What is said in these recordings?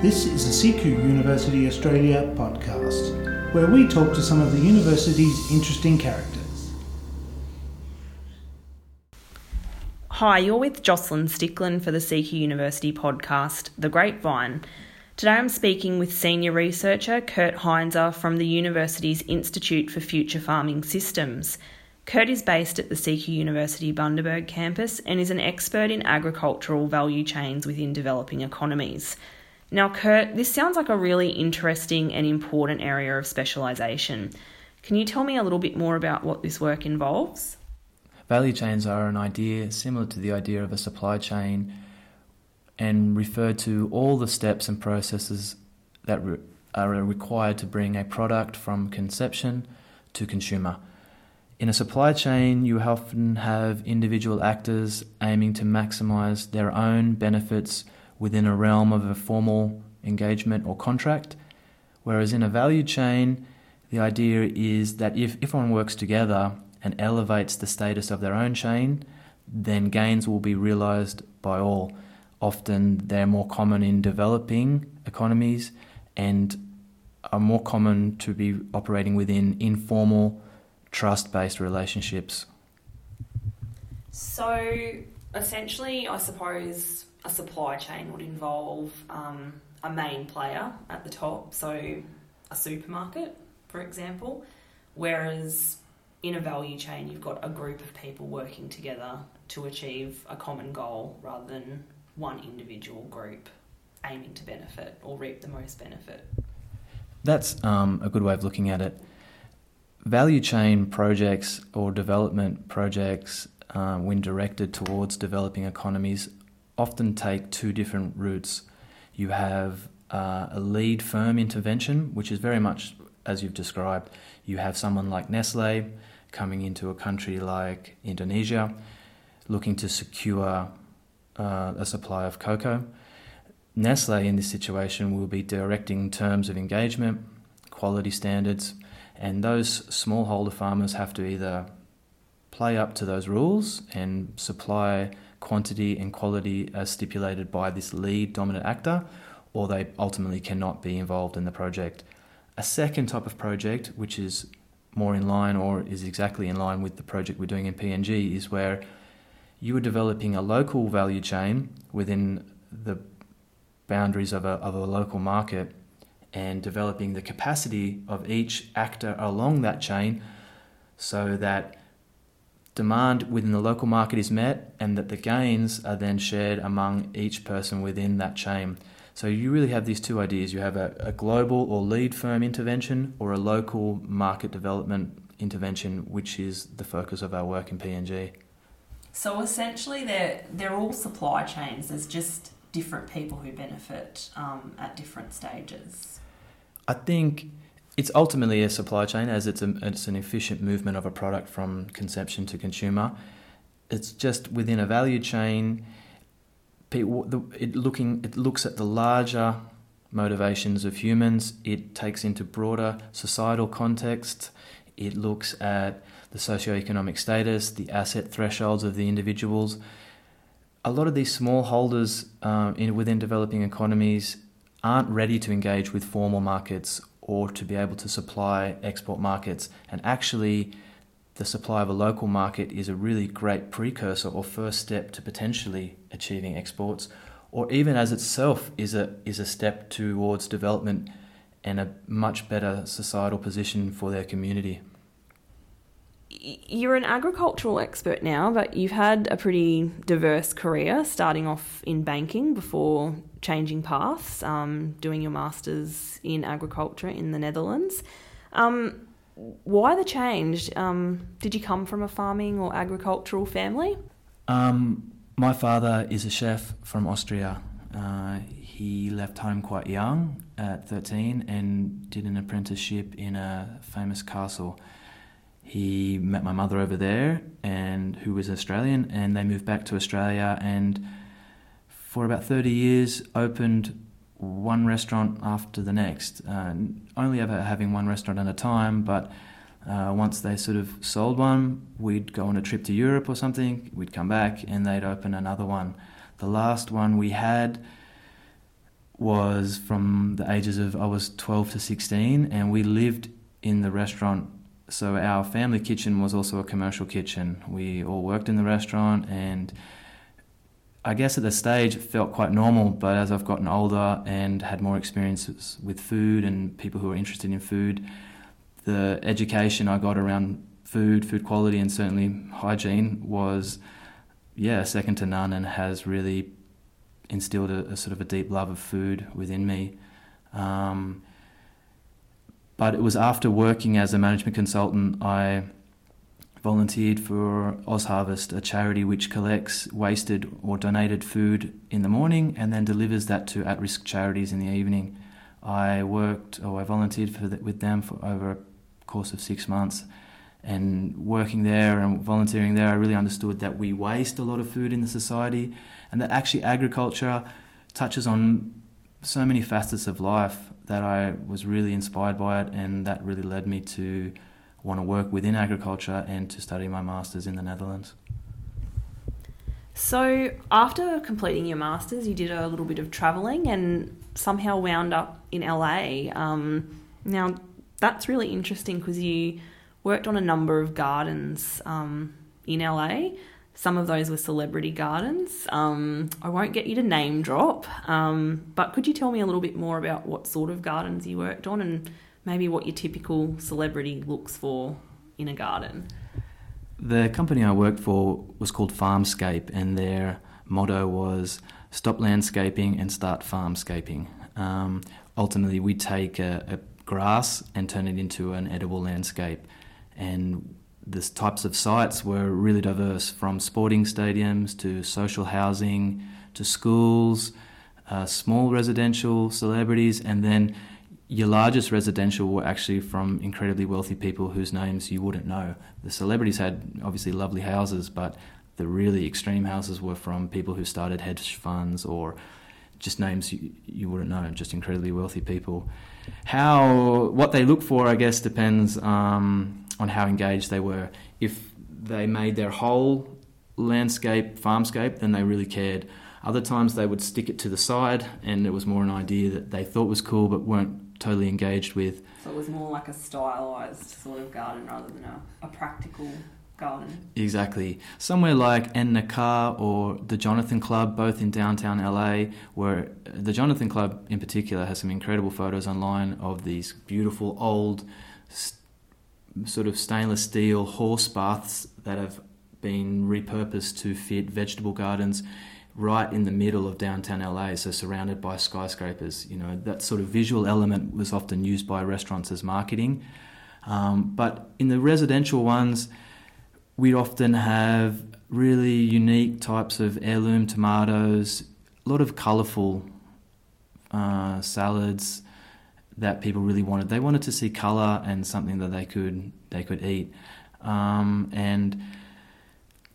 This is a CQ University Australia podcast, where we talk to some of the university's interesting characters. Hi, you're with Jocelyn Stickland for the CQ University podcast, The Grapevine. Today I'm speaking with senior researcher Kirt Hainzer from the university's Institute for Future Farming Systems. Kirt is based at the CQ University Bundaberg campus and is an expert in agricultural value chains within developing economies. Now, Kirt, this sounds like a really interesting and important area of specialisation. Can you tell me a little bit more about what this work involves? Value chains are an idea similar to the idea of a supply chain and refer to all the steps and processes that re- are required to bring a product from conception to consumer. In a supply chain, you often have individual actors aiming to maximize their own benefits within a realm of a formal engagement or contract. Whereas in a value chain, the idea is that if everyone works together and elevates the status of their own chain, then gains will be realized by all. Often they're more common in developing economies and are more common to be operating within informal, trust based relationships. So essentially, I suppose a supply chain would involve um, a main player at the top, so a supermarket, for example, whereas in a value chain, you've got a group of people working together to achieve a common goal rather than one individual group aiming to benefit or reap the most benefit. That's um, a good way of looking at it. Value chain projects or development projects, uh, when directed towards developing economies, often take two different routes. You have uh, a lead firm intervention, which is very much as you've described. You have someone like Nestle coming into a country like Indonesia, looking to secure uh, a supply of cocoa. Nestle in this situation will be directing terms of engagement, quality standards, and those smallholder farmers have to either play up to those rules and supply quantity and quality as stipulated by this lead dominant actor, or they ultimately cannot be involved in the project. A second type of project, which is more in line or is exactly in line with the project we're doing in PNG, is where you are developing a local value chain within the boundaries of a, of a local market and developing the capacity of each actor along that chain so that demand within the local market is met and that the gains are then shared among each person within that chain. So you really have these two ideas. You have a, a global or lead firm intervention or a local market development intervention, which is the focus of our work in PNG. So essentially, they're they're all supply chains. There's just different people who benefit um, at different stages. I think it's ultimately a supply chain, as it's a, it's an efficient movement of a product from conception to consumer. It's just within a value chain. It looking it looks at the larger motivations of humans. It takes into broader societal context. It looks at the socioeconomic status, the asset thresholds of the individuals. A lot of these smallholders uh, in, within developing economies aren't ready to engage with formal markets or to be able to supply export markets. And actually, the supply of a local market is a really great precursor or first step to potentially achieving exports, or even as itself is a, is a step towards development and a much better societal position for their community you're an agricultural expert now, but you've had a pretty diverse career, starting off in banking before changing paths, um, doing your master's in agriculture in the Netherlands. Um, why the change? Um, did you come from a farming or agricultural family? Um, my father is a chef from Austria. Uh, he left home quite young at 13 and did an apprenticeship in a famous castle he met my mother over there, and who was Australian, and they moved back to Australia, and for about thirty years opened one restaurant after the next, uh, only ever having one restaurant at a time, but. Uh, once they sort of sold one, we'd go on a trip to Europe or something, we'd come back and they'd open another one. The last one we had was from the ages of I was 12 to 16, and we lived in the restaurant. So our family kitchen was also a commercial kitchen. We all worked in the restaurant, and I guess at the stage it felt quite normal. But as I've gotten older and had more experiences with food and people who are interested in food, the education I got around food, food quality, and certainly hygiene was, yeah, second to none, and has really instilled a, a, sort of a deep love of food within me. Um, but it was after working as a management consultant, I volunteered for OzHarvest, a charity which collects wasted or donated food in the morning and then delivers that to at risk charities in the evening. I worked or I volunteered the, with them for over a course of six months. And working there and volunteering there, I really understood that we waste a lot of food in the society and that actually agriculture touches on so many facets of life that I was really inspired by it, and that really led me to want to work within agriculture and to study my masters in the Netherlands. So, after completing your masters, you did a little bit of travelling and somehow wound up in LA. Um, now, that's really interesting because you worked on a number of gardens um, in LA. Some of those were celebrity gardens. Um, I won't get you to name drop, um, but could you tell me a little bit more about what sort of gardens you worked on and maybe what your typical celebrity looks for in a garden? The company I worked for was called Farmscape, and their motto was stop landscaping and start farmscaping. Um, ultimately, we take a, a grass and turn it into an edible landscape. And the types of sites were really diverse from sporting stadiums to social housing to schools, uh, small residential celebrities, and then your largest residential were actually from incredibly wealthy people whose names you wouldn't know. The celebrities had obviously lovely houses, but the really extreme houses were from people who started hedge funds or just names you, you wouldn't know, just incredibly wealthy people. How what they look for, I guess, depends. Um, on how engaged they were. If they made their whole landscape farmscape, then they really cared. Other times they would stick it to the side, and it was more an idea that they thought was cool but weren't totally engaged with. So it was more like a stylized sort of garden rather than a, a practical garden. Exactly. Somewhere like En Nakar or the Jonathan Club, both in downtown LA, where the Jonathan Club in particular has some incredible photos online of these beautiful old sort of stainless steel horse baths that have been repurposed to fit vegetable gardens right in the middle of downtown LA, so surrounded by skyscrapers. You know, that sort of visual element was often used by restaurants as marketing. Um, but in the residential ones, we'd often have really unique types of heirloom tomatoes, a lot of colourful uh, salads, that people really wanted. They wanted to see color and something that they could they could eat. Um, and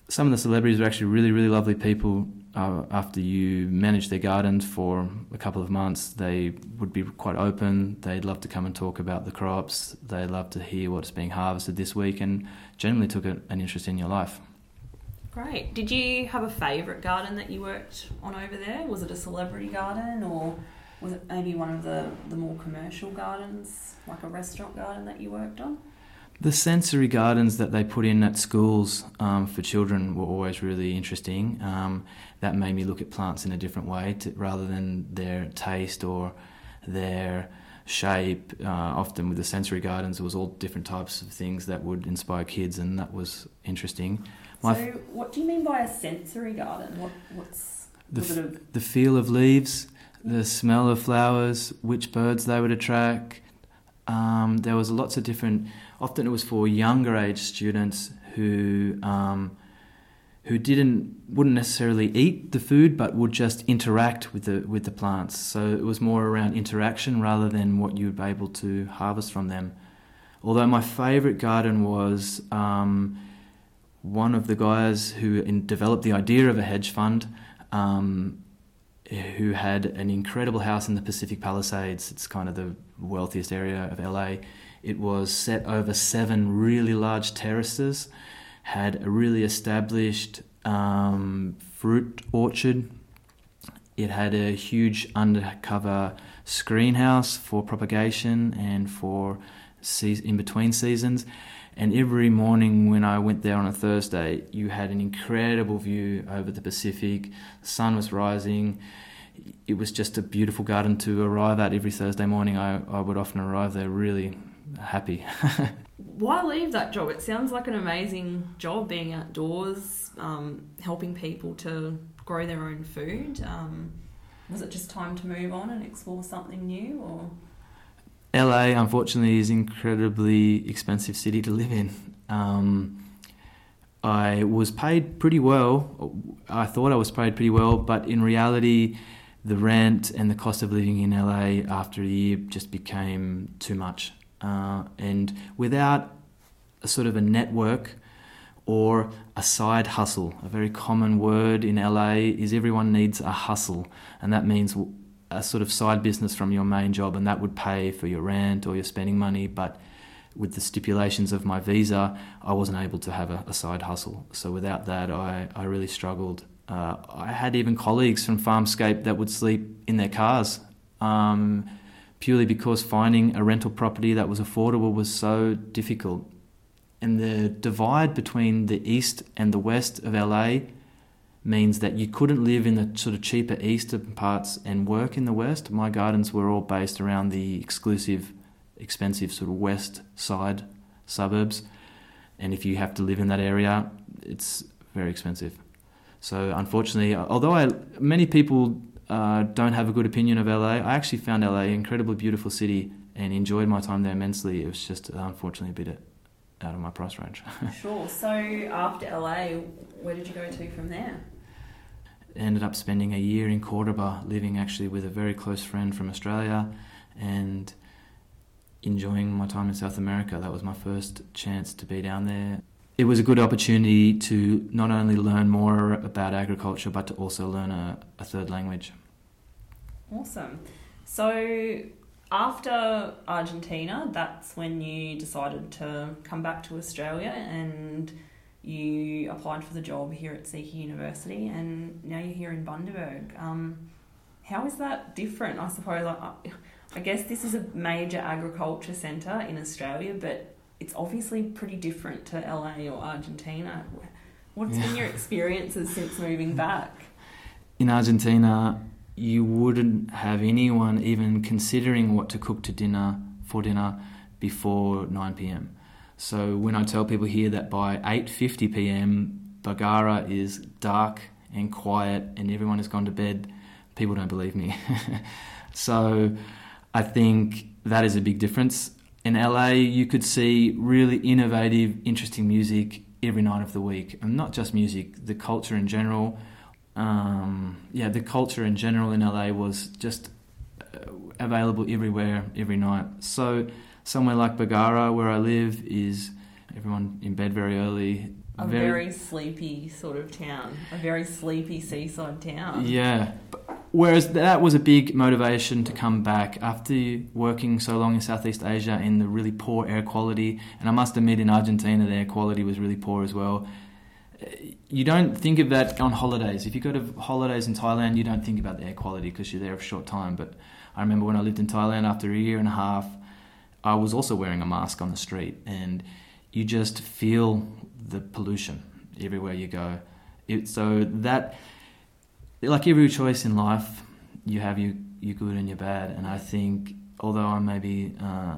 some of the celebrities were actually really really lovely people. Uh, after you manage their gardens for a couple of months, they would be quite open. They'd love to come and talk about the crops. They'd love to hear what's being harvested this week, and generally took an interest in your life. Great. Did you have a favourite garden that you worked on over there? Was it a celebrity garden or was it maybe one of the, the more commercial gardens, like a restaurant garden that you worked on? The sensory gardens that they put in at schools um, for children were always really interesting. Um, that made me look at plants in a different way to, rather than their taste or their shape. Uh, often with the sensory gardens, it was all different types of things that would inspire kids, and that was interesting. My so, what do you mean by a sensory garden? What, what's the, f- the feel of leaves, the smell of flowers, which birds they would attract. Um, there was lots of different. Often it was for younger age students who um, who didn't wouldn't necessarily eat the food, but would just interact with the with the plants. So it was more around interaction rather than what you would be able to harvest from them. Although my favourite garden was um, one of the guys who developed the idea of a hedge fund. Um, who had an incredible house in the Pacific Palisades. It's kind of the wealthiest area of LA. It was set over seven really large terraces, had a really established um, fruit orchard, It had a huge undercover screen house for propagation and for in between seasons. And every morning when I went there on a Thursday, you had an incredible view over the Pacific. The sun was rising. It was just a beautiful garden to arrive at every Thursday morning. I, I would often arrive there really happy. Why leave that job? It sounds like an amazing job being outdoors, um, helping people to grow their own food. Um, was it just time to move on and explore something new, or? LA, unfortunately, is an incredibly expensive city to live in. Um, I was paid pretty well. I thought I was paid pretty well, but in reality, the rent and the cost of living in LA after a year just became too much. Uh, and without a sort of a network or a side hustle, a very common word in LA is everyone needs a hustle, and that means a sort of side business from your main job, and that would pay for your rent or your spending money. But with the stipulations of my visa, I wasn't able to have a, a side hustle. So without that, I, I really struggled. Uh, I had even colleagues from Farmscape that would sleep in their cars um, purely because finding a rental property that was affordable was so difficult. And the divide between the east and the west of LA means that you couldn't live in the sort of cheaper eastern parts and work in the west. My gardens were all based around the exclusive, expensive sort of west side suburbs, and if you have to live in that area, it's very expensive. So unfortunately, although I, many people uh, don't have a good opinion of LA, I actually found LA an incredibly beautiful city and enjoyed my time there immensely. It was just uh, unfortunately a bit out of my price range. sure. So after LA, where did you go to from there? Ended up spending a year in Cordoba, living actually with a very close friend from Australia, and enjoying my time in South America. That was my first chance to be down there. It was a good opportunity to not only learn more about agriculture, but to also learn a, a third language. Awesome. So, after Argentina, that's when you decided to come back to Australia and you applied for the job here at CQ University, and now you're here in Bundaberg. Um, how is that different? I suppose I, I guess this is a major agriculture centre in Australia, but it's obviously pretty different to LA or Argentina. What's yeah. been your experiences since moving back? In Argentina, you wouldn't have anyone even considering what to cook to dinner for dinner before 9 p.m. So when I tell people here that by 8:50 p.m. Bargara is dark and quiet and everyone has gone to bed, people don't believe me. so I think that is a big difference. In LA, you could see really innovative, interesting music every night of the week, and not just music, the culture in general. Um, yeah, the culture in general in LA was just uh, available everywhere, every night. So somewhere like Bargara, where I live, is everyone in bed very early. A very, very sleepy sort of town, a very sleepy seaside town. Yeah. Whereas that was a big motivation to come back after working so long in Southeast Asia in the really poor air quality. And I must admit, in Argentina, the air quality was really poor as well. You don't think of that on holidays. If you go to holidays in Thailand, you don't think about the air quality because you're there a short time. But I remember when I lived in Thailand after a year and a half, I was also wearing a mask on the street, and you just feel the pollution everywhere you go. It, so that, like every choice in life, you have your, your good and your bad. And I think, although I may be uh,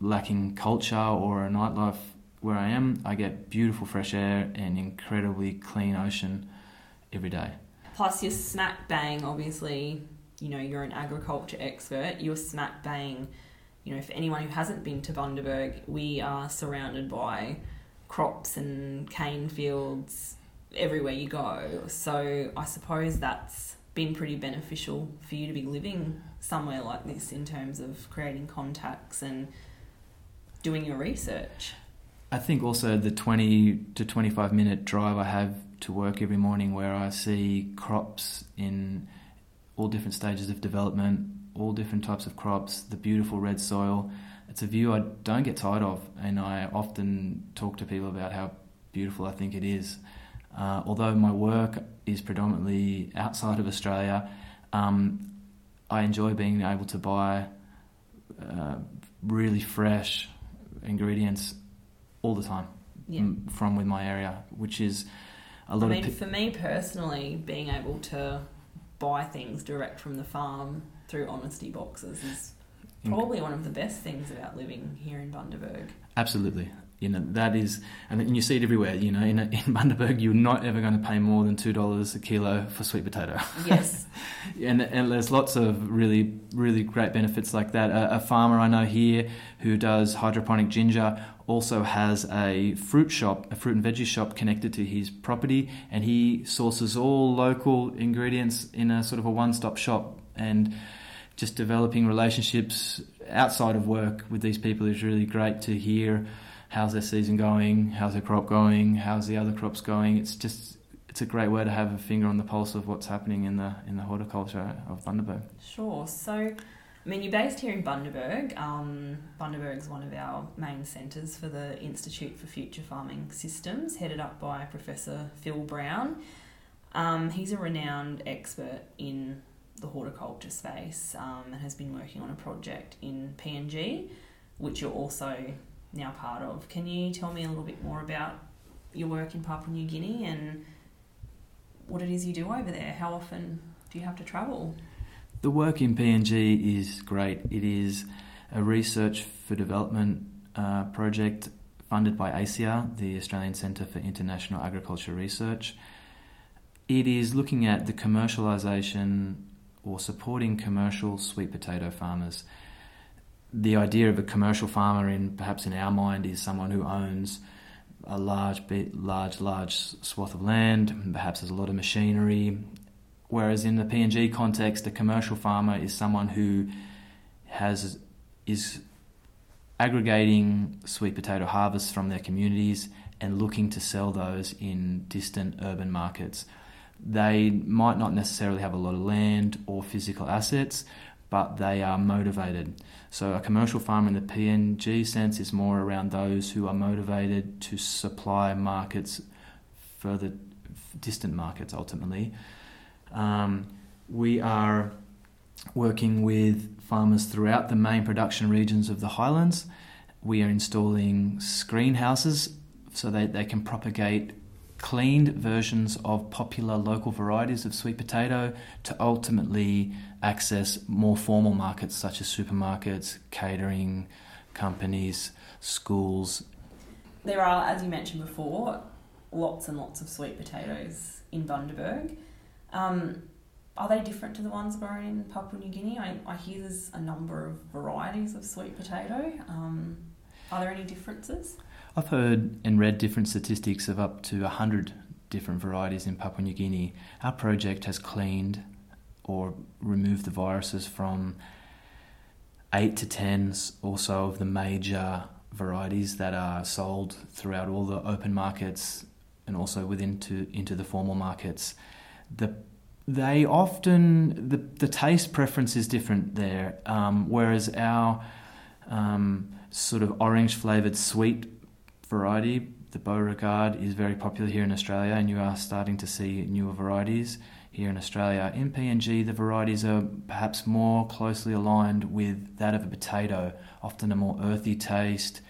lacking culture or a nightlife where I am, I get beautiful fresh air and incredibly clean ocean every day. Plus, your smack bang, obviously, you know, you're an agriculture expert, you're smack bang you know, for anyone who hasn't been to Bundaberg, we are surrounded by crops and cane fields everywhere you go. So I suppose that's been pretty beneficial for you to be living somewhere like this in terms of creating contacts and doing your research. I think also the 20 to 25 minute drive I have to work every morning where I see crops in all different stages of development all different types of crops, the beautiful red soil. It's a view I don't get tired of, and I often talk to people about how beautiful I think it is. Uh, although my work is predominantly outside of Australia, Um, I enjoy being able to buy uh, really fresh ingredients all the time Yeah. m- from with my area, which is a lot I mean, of. for me personally, being able to buy things direct from the farm through honesty boxes is probably one of the best things about living here in Bundaberg. Absolutely. You know, that is, and you see it everywhere. You know, in, in Bundaberg, you're not ever going to pay more than $2 a kilo for sweet potato. Yes. and, and there's lots of really, really great benefits like that. A, a farmer I know here who does hydroponic ginger also has a fruit shop, a fruit and veggie shop connected to his property, and he sources all local ingredients in a sort of a one stop shop. And just developing relationships outside of work with these people is really great to hear how's their season going, how's their crop going, how's the other crops going. It's just it's a great way to have a finger on the pulse of what's happening in the in the horticulture of Bundaberg. Sure. So, I mean, you're based here in Bundaberg. Um, Bundaberg's one of our main centres for the Institute for Future Farming Systems, headed up by Professor Phil Brown. Um, he's a renowned expert in the horticulture space um, and has been working on a project in PNG, which you're also now part of. Can you tell me a little bit more about your work in Papua New Guinea and what it is you do over there? How often do you have to travel? The work in PNG is great. It is a research for development uh, project funded by ACIAR, the Australian Centre for International Agriculture Research. It is looking at the commercialisation or supporting commercial sweet potato farmers. The idea of a commercial farmer, in perhaps in our mind, is someone who owns a large, large, large swath of land, perhaps has a lot of machinery. Whereas in the PNG context, a commercial farmer is someone who has is aggregating sweet potato harvests from their communities and looking to sell those in distant urban markets. They might not necessarily have a lot of land or physical assets, but they are motivated. So, a commercial farmer in the PNG sense is more around those who are motivated to supply markets, further distant markets ultimately. Um, we are working with farmers throughout the main production regions of the highlands. We are installing screen houses so that they can propagate cleaned versions of popular local varieties of sweet potato to ultimately access more formal markets such as supermarkets, catering companies, schools. There are, as you mentioned before, lots and lots of sweet potatoes in Bundaberg. Um, are they different to the ones grown in Papua New Guinea? I, I hear there's a number of varieties of sweet potato. Um, are there any differences? I've heard and read different statistics of up to 100 different varieties in Papua New Guinea. Our project has cleaned or removed the viruses from 8 to 10 or so of the major varieties that are sold throughout all the open markets and also within to, into the formal markets. The they often the the taste preference is different there, um, whereas our um, sort of orange flavored sweet variety, the Beauregard, is very popular here in Australia, and you are starting to see newer varieties here in Australia. In PNG, the varieties are perhaps more closely aligned with that of a potato, often a more earthy taste,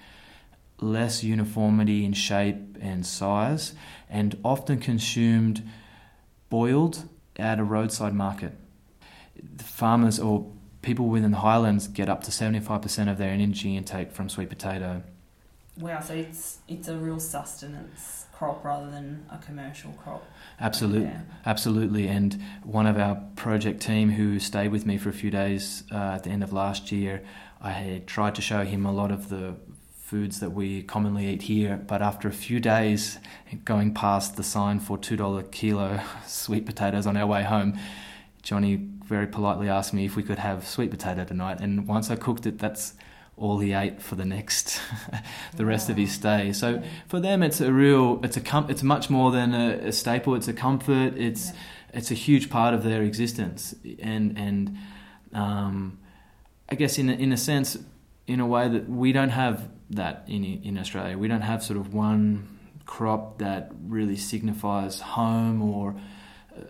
less uniformity in shape and size, and often consumed boiled at a roadside market. Farmers or people within the highlands get up to 75% of their energy intake from sweet potato. Wow, so it's it's a real sustenance crop rather than a commercial crop. Absolutely, Yeah. absolutely. And one of our project team who stayed with me for a few days uh, at the end of last year, I had tried to show him a lot of the foods that we commonly eat here. But after a few days going past the sign for two dollar kilo sweet potatoes on our way home, Johnny very politely asked me if we could have sweet potato tonight. And once I cooked it, that's all he ate for the next the rest of his stay. So for them, it's a real it's a com- it's much more than a, a staple. It's a comfort. It's Yeah. it's a huge part of their existence, and and um, I guess in a, in a sense, in a way that we don't have that in in Australia. We don't have sort of one crop that really signifies home or uh,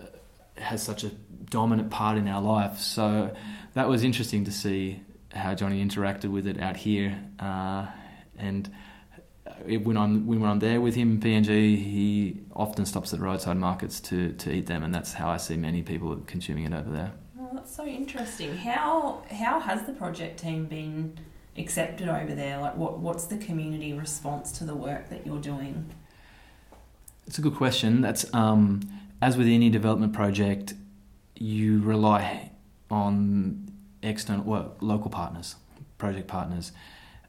has such a dominant part in our life. So that was interesting to see how Johnny interacted with it out here. Uh, and it, when I'm when I'm there with him, PNG, he often stops at roadside markets to, to eat them, and that's how I see many people consuming it over there. Oh, that's so interesting. How how has the project team been accepted over there? Like, what what's the community response to the work that you're doing? It's a good question. That's um, as with any development project, you rely on external, well, local partners, project partners,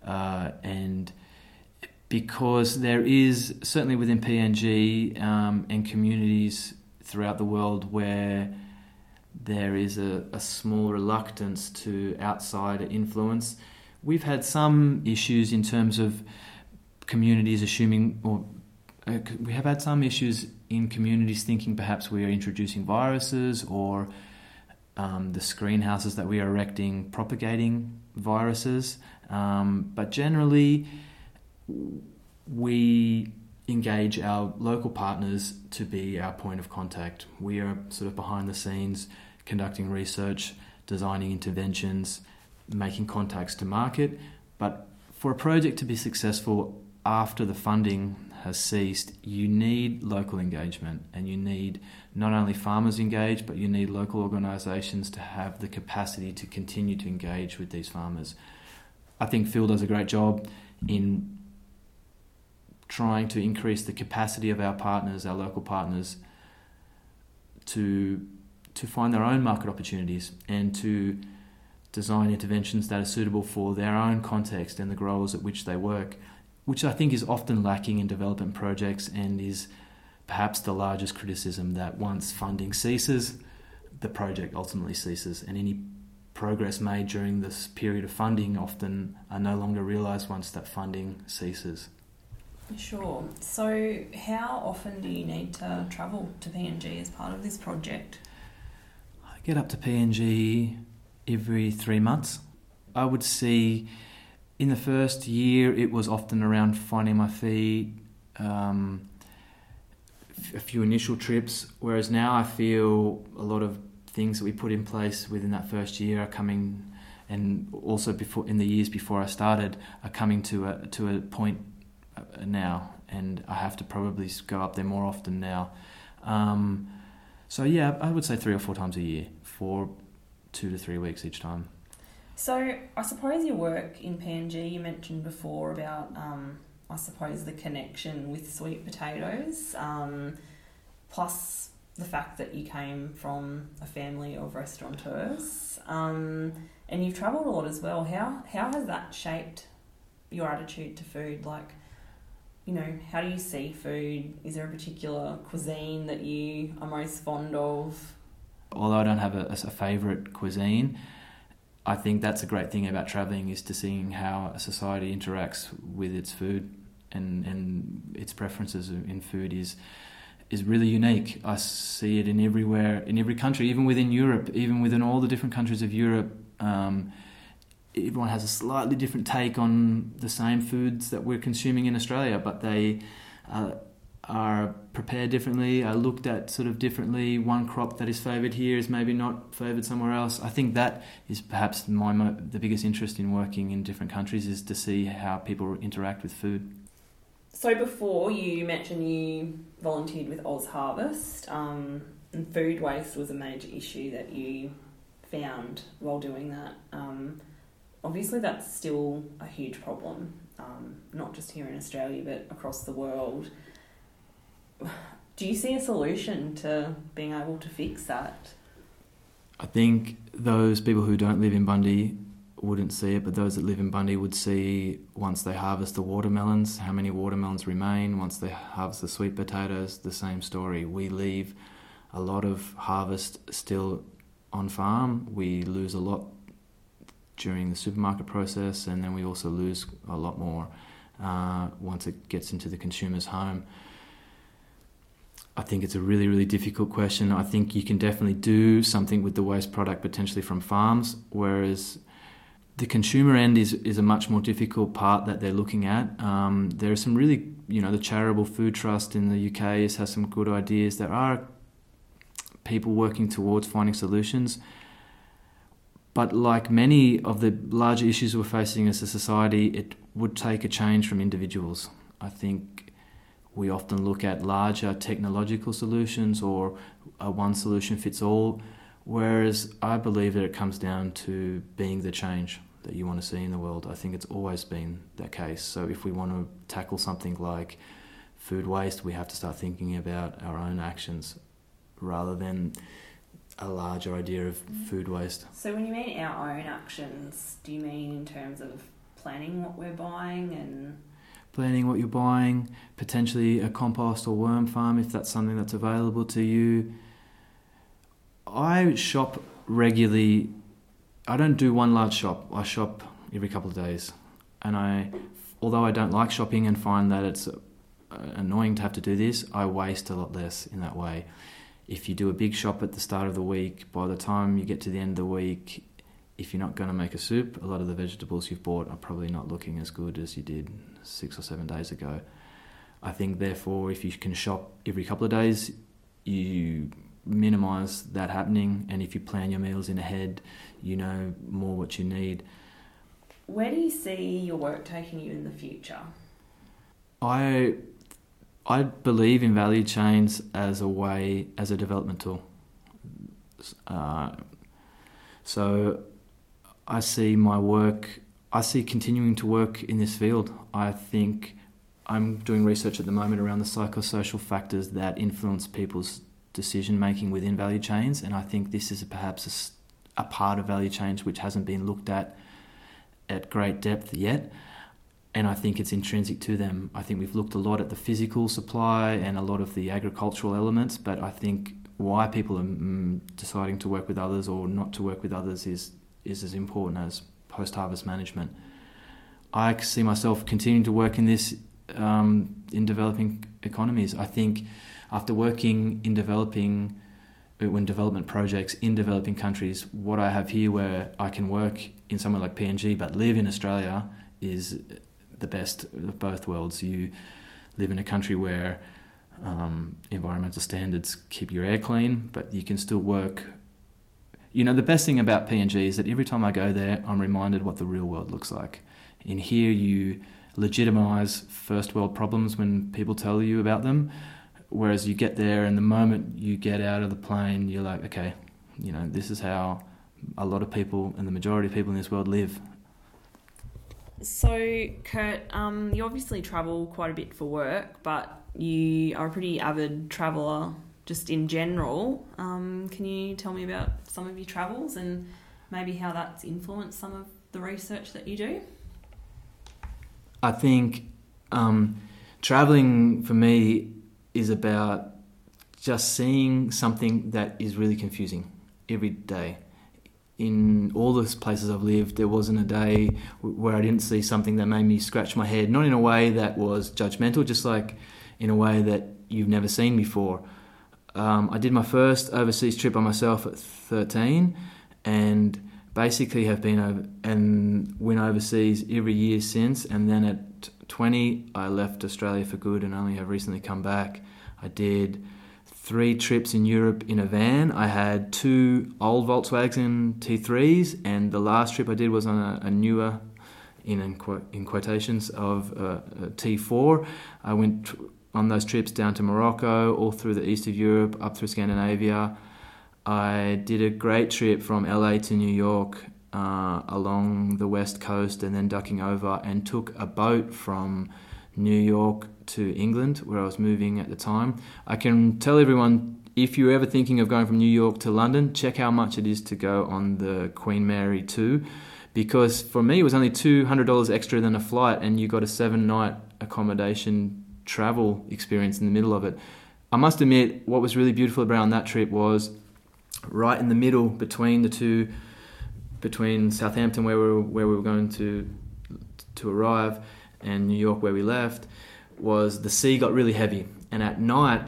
uh, and because there is certainly within PNG um, and communities throughout the world where there is a, a small reluctance to outside influence. We've had some issues in terms of communities assuming, or uh, we have had some issues in communities thinking perhaps we are introducing viruses or um, the screenhouses that we are erecting propagating viruses. Um, but generally, we engage our local partners to be our point of contact. We are sort of behind the scenes conducting research, designing interventions, making contacts to market. But for a project to be successful after the funding has ceased, you need local engagement and you need not only farmers engaged, but you need local organisations to have the capacity to continue to engage with these farmers. I think Phil does a great job in trying to increase the capacity of our partners, our local partners, to to find their own market opportunities and to design interventions that are suitable for their own context and the growers at which they work, which I think is often lacking in development projects and is perhaps the largest criticism that once funding ceases, the project ultimately ceases, and any progress made during this period of funding often are no longer realised once that funding ceases. Sure. So, how often do you need to travel to PNG as part of this project? I get up to PNG every three months. I would see in the first year it was often around finding my feet, um, a few initial trips, whereas now I feel a lot of things that we put in place within that first year are coming and also before in the years before I started are coming to a to a point uh, now, and I have to probably go up there more often now. Um, so yeah, I would say three or four times a year for two to three weeks each time. So I suppose your work in PNG, you mentioned before about, um, I suppose, the connection with sweet potatoes, um, plus the fact that you came from a family of restaurateurs, um, and you've travelled a lot as well. How how has that shaped your attitude to food? Like, you know, how do you see food? Is there a particular cuisine that you are most fond of? Although I don't have a, a favourite cuisine, I think that's a great thing about travelling is to seeing how a society interacts with its food and, and its preferences in food is is really unique. I see it in everywhere, in every country, even within Europe, even within all the different countries of Europe. Um, everyone has a slightly different take on the same foods that we're consuming in Australia, but they uh, are prepared differently, are looked at sort of differently. One crop that is favoured here is maybe not favoured somewhere else. I think that is perhaps my the biggest interest in working in different countries is to see how people interact with food. So before you mentioned you volunteered with OzHarvest, um, and food waste was a major issue that you found while doing that. Um, obviously that's still a huge problem, um, not just here in Australia but across the world. Do you see a solution to being able to fix that? I think those people who don't live in Bundy wouldn't see it, but those that live in Bundy would see once they harvest the watermelons, how many watermelons remain. Once they harvest the sweet potatoes, the same story. We leave a lot of harvest still on farm. We lose a lot during the supermarket process, and then we also lose a lot more uh, once it gets into the consumer's home. I think it's a really, really difficult question. I think you can definitely do something with the waste product potentially from farms, whereas the consumer end is, is a much more difficult part that they're looking at. Um, there are some really, you know, the Charitable Food Trust in the UK has some good ideas. There are people working towards finding solutions. But like many of the larger issues we're facing as a society, it would take a change from individuals. I think we often look at larger technological solutions or a one solution fits all, whereas I believe that it comes down to being the change that you want to see in the world. I think it's always been that case. So if we want to tackle something like food waste, we have to start thinking about our own actions rather than a larger idea of mm-hmm. food waste. So when you mean our own actions, do you mean in terms of planning what we're buying and planning what you're buying, potentially a compost or worm farm if that's something that's available to you. I shop regularly. I don't do one large shop. I shop every couple of days. And I although I don't like shopping and find that it's uh, annoying to have to do this, I waste a lot less in that way if you do a big shop at the start of the week, by the time you get to the end of the week, if you're not going to make a soup, a lot of the vegetables you've bought are probably not looking as good as you did six or seven days ago. I think, therefore, if you can shop every couple of days, you minimize that happening, and if you plan your meals in ahead, you know more what you need. Where do you see your work taking you in the future? I I believe in value chains as a way, as a development tool. Uh, so I see my work, I see continuing to work in this field. I think I'm doing research at the moment around the psychosocial factors that influence people's decision making within value chains, and I think this is perhaps a, a part of value chains which hasn't been looked at at great depth yet and I think it's intrinsic to them. I think we've looked a lot at the physical supply and a lot of the agricultural elements, but I think why people are mm, deciding to work with others or not to work with others is is as important as post harvest management. I see myself continuing to work in this um, in developing economies. I think after working in developing uh, when development projects in developing countries, what I have here where I can work in somewhere like PNG but live in Australia is the best of both worlds. You live in a country where um, environmental standards keep your air clean, but you can still work. You know, the best thing about PNG is that every time I go there, I'm reminded what the real world looks like. In here, you legitimize first world problems when people tell you about them, whereas you get there, and the moment you get out of the plane, you're like, okay, you know, this is how a lot of people and the majority of people in this world live. So, Kirt, um, you obviously travel quite a bit for work, but you are a pretty avid traveller just in general. Um, can you tell me about some of your travels and maybe how that's influenced some of the research that you do? I think um, traveling for me is about just seeing something that is really confusing every day in all the places I've lived, there wasn't a day where I didn't see something that made me scratch my head. Not in a way that was judgmental, just like in a way that you've never seen before. Um, I did my first overseas trip by myself at 13, and basically have been over and went overseas every year since. And then at 20, I left Australia for good, and only have recently come back. I did three trips in Europe in a van. I had two old Volkswagen T3s, and the last trip I did was on a, a newer, in, in quotations, of a T4. I went on those trips down to Morocco, all through the east of Europe, up through Scandinavia. I did a great trip from LA to New York uh, along the west coast and then ducking over and took a boat from New York to England, where I was moving at the time. I can tell everyone if you're ever thinking of going from New York to London, check how much it is to go on the Queen Mary 2 because for me it was only $200 extra than a flight and you got a seven night accommodation travel experience in the middle of it. I must admit, what was really beautiful about that trip was right in the middle between the two, between Southampton where we were, where we were going to to arrive and New York where we left was the sea got really heavy, and at night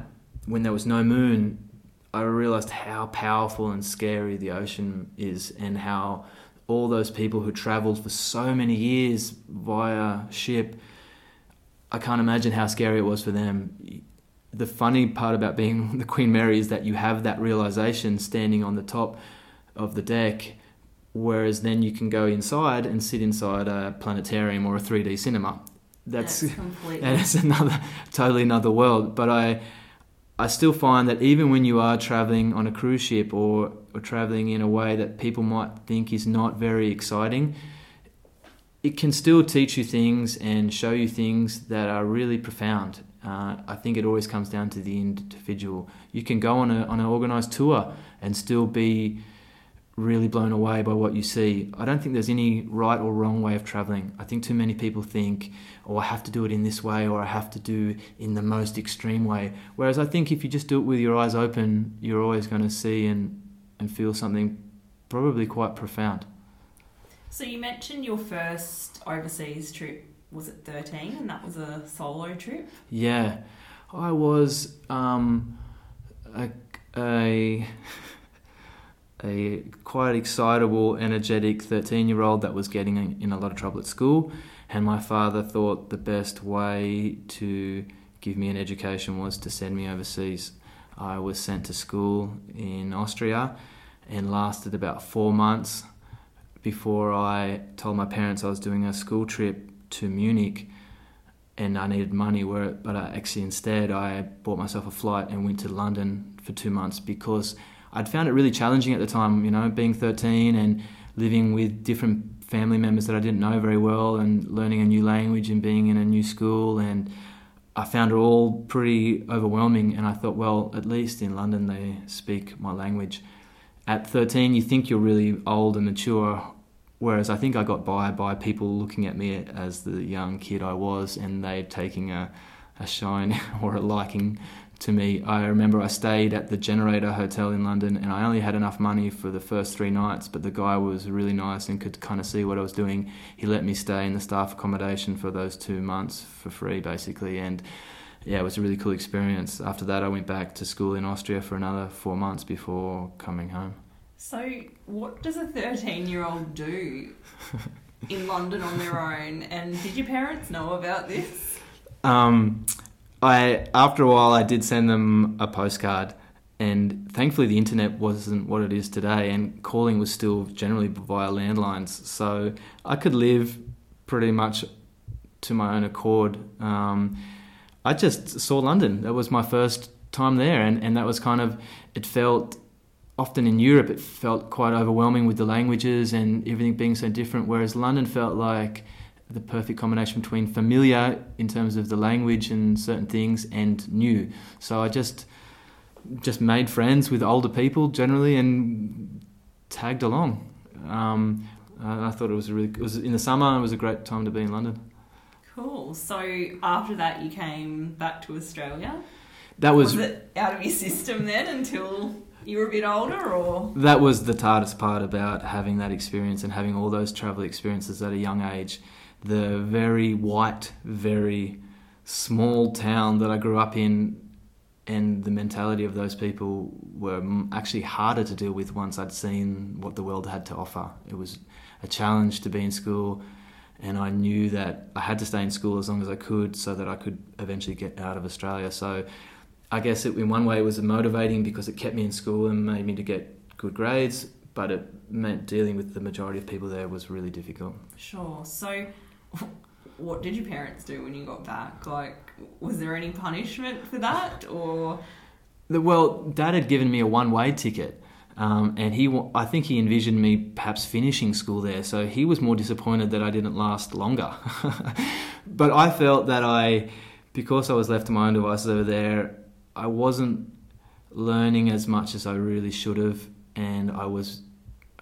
when there was no moon, I realized how powerful and scary the ocean is, and how all those people who traveled for so many years via ship, I can't imagine how scary it was for them. the funny part about being the Queen Mary is that you have that realization standing on the top of the deck, whereas then you can go inside and sit inside a planetarium or a 3D cinema. That's, That's another totally another world. But I I still find that even when you are traveling on a cruise ship or, or traveling in a way that people might think is not very exciting, it can still teach you things and show you things that are really profound. Uh, I think it always comes down to the individual. You can go on a on an organized tour and still be really blown away by what you see. I don't think there's any right or wrong way of traveling. I think too many people think, oh, I have to do it in this way or I have to do in the most extreme way. Whereas I think if you just do it with your eyes open, you're always going to see and, and feel something probably quite profound. So you mentioned your first overseas trip was it 13 and that was a solo trip? Yeah, I was um, a, a a quite excitable, energetic 13 year old that was getting in a lot of trouble at school. And my father thought the best way to give me an education was to send me overseas. I was sent to school in Austria and lasted about four months before I told my parents I was doing a school trip to Munich and I needed money. Where, but I actually instead I bought myself a flight and went to London for two months because I'd found it really challenging at the time, you know, being 13 and living with different family members that I didn't know very well and learning a new language and being in a new school. And I found it all pretty overwhelming. And I thought, well, at least in London they speak my language. At 13, you think you're really old and mature. Whereas I think I got by by people looking at me as the young kid I was and they taking a, a shine or a liking to me. I remember I stayed at the Generator Hotel in London and I only had enough money for the first three nights, but the guy was really nice and could kind of see what I was doing. He let me stay in the staff accommodation for those two months for free, basically. And yeah, it was a really cool experience. After that, I went back to school in Austria for another four months before coming home. So, what does a 13 year old do in London on their own? And did your parents know about this? Um, I after a while I did send them a postcard, and thankfully the internet wasn't what it is today, and calling was still generally via landlines, so I could live pretty much to my own accord. Um, I just saw London. That was my first time there, and, and that was kind of it felt often in Europe it felt quite overwhelming with the languages and everything being so different, whereas London felt like the perfect combination between familiar in terms of the language and certain things and new. So I just just made friends with older people generally and tagged along. Um, I thought it was really it was in the summer. It was a great time to be in London. Cool. So after that, you came back to Australia. That was, was it out of your system then until you were a bit older, or that was the hardest part about having that experience and having all those travel experiences at a young age the very white, very small town that I grew up in, and the mentality of those people were actually harder to deal with once I'd seen what the world had to offer. It was a challenge to be in school, and I knew that I had to stay in school as long as I could so that I could eventually get out of Australia. So I guess it, in one way it was motivating because it kept me in school and made me to get good grades, but it meant dealing with the majority of people there was really difficult. Sure. So what did your parents do when you got back? Like, was there any punishment for that, or? Well, Dad had given me a one-way ticket, um, and he, I think he envisioned me perhaps finishing school there. So he was more disappointed that I didn't last longer. but I felt that I, because I was left to my own devices over there, I wasn't learning as much as I really should have, and I was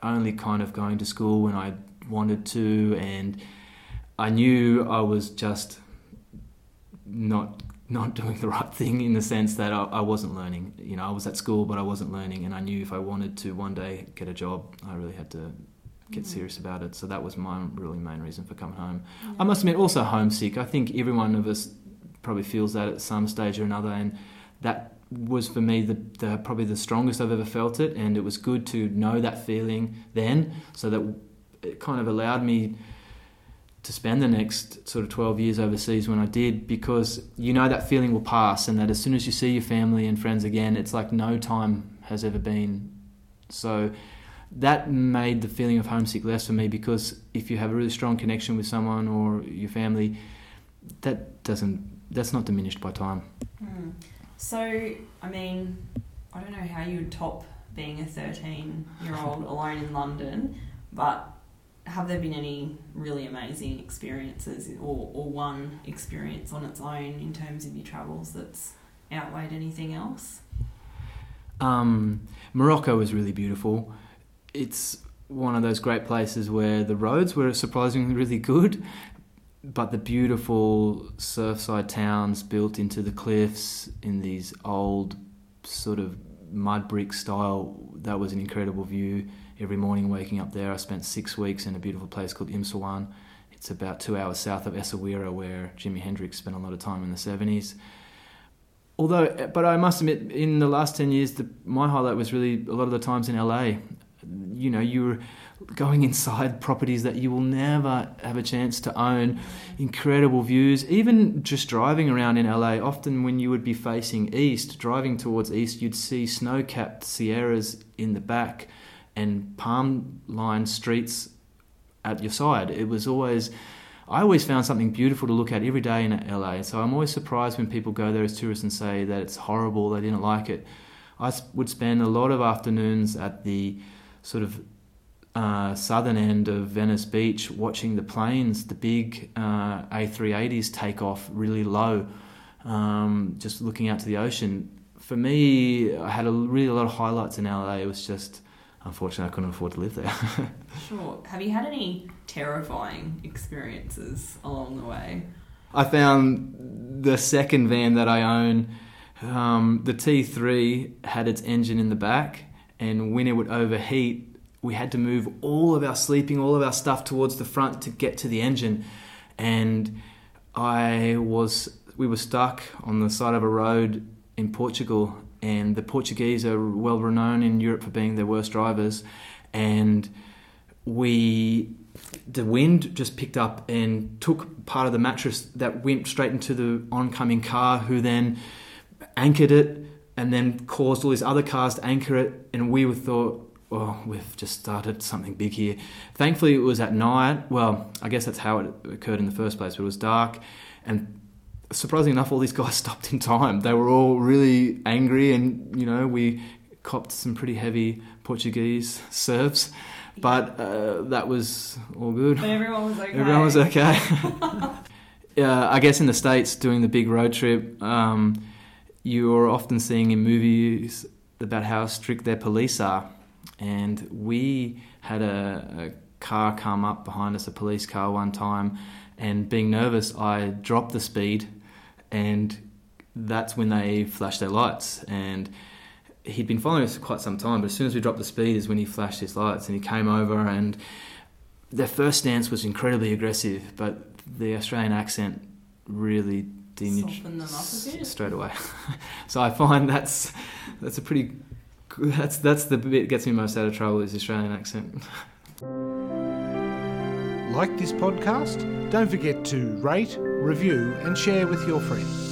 only kind of going to school when I wanted to, and I knew I was just not not doing the right thing in the sense that I, I, wasn't learning. You know, I was at school, but I wasn't learning, and I knew if I wanted to one day get a job, I really had to get mm-hmm. serious about it. So that was my really main reason for coming home. Yeah. I must admit, also homesick. I think every one of us probably feels that at some stage or another, and that was for me the, the probably the strongest I've ever felt it, and it was good to know that feeling then, so that it kind of allowed me to spend the next sort of 12 years overseas when I did because you know that feeling will pass and that as soon as you see your family and friends again, it's like no time has ever been. So that made the feeling of homesick less for me because if you have a really strong connection with someone or your family, that doesn't that's not diminished by time. Mm. So, I mean, I don't know how you would top being a 13 year old alone in London, but have there been any really amazing experiences or, or one experience on its own in terms of your travels that's outweighed anything else? Um, Morocco was really beautiful. It's one of those great places where the roads were surprisingly really good, but the beautiful surfside towns built into the cliffs in these old sort of mud brick style, that was an incredible view every morning waking up there. I spent six weeks in a beautiful place called Imsouane. It's about two hours south of Essaouira, where Jimi Hendrix spent a lot of time in the 70s. Although, but I must admit, in the last 10 years, the, my highlight was really a lot of the times in LA. You know, you were going inside properties that you will never have a chance to own, incredible views. Even just driving around in LA, often when you would be facing east, driving towards east, you'd see snow capped Sierras in the back and palm lined streets at your side. It was always, I always found something beautiful to look at every day in LA. So I'm always surprised when people go there as tourists and say that it's horrible, they didn't like it. I would spend a lot of afternoons at the sort of uh, southern end of Venice Beach watching the planes, the big uh, A380s take off really low, um, just looking out to the ocean. For me, I had a really a lot of highlights in LA. It was just unfortunately, I couldn't afford to live there. sure. Have you had any terrifying experiences along the way? I found the second van that I own, um, the T3 had its engine in the back, and when it would overheat, we had to move all of our sleeping, all of our stuff towards the front to get to the engine. And I was, we were stuck on the side of a road in Portugal and the Portuguese are well renowned in Europe for being their worst drivers. And we, the wind just picked up and took part of the mattress that went straight into the oncoming car, who then anchored it and then caused all these other cars to anchor it. And we thought, oh, we've just started something big here. Thankfully, it was at night. Well, I guess that's how it occurred in the first place, but it was dark. And surprisingly enough, all these guys stopped in time. They were all really angry, and you know, we copped some pretty heavy Portuguese serves, but uh, that was all good. But everyone was okay. Everyone was okay. uh, I guess in the states, doing the big road trip, um, you are often seeing in movies about how strict their police are, and we had a, a car come up behind us, a police car, one time. And being nervous, I dropped the speed and that's when they flashed their lights. And he'd been following us for quite some time, but as soon as we dropped the speed is when he flashed his lights and he came over and their first stance was incredibly aggressive, but the Australian accent really denuded straight away. so I find that's that's a pretty that's that's the bit that gets me most out of trouble is the Australian accent. Like this podcast? Don't forget to rate, review, and share with your friends.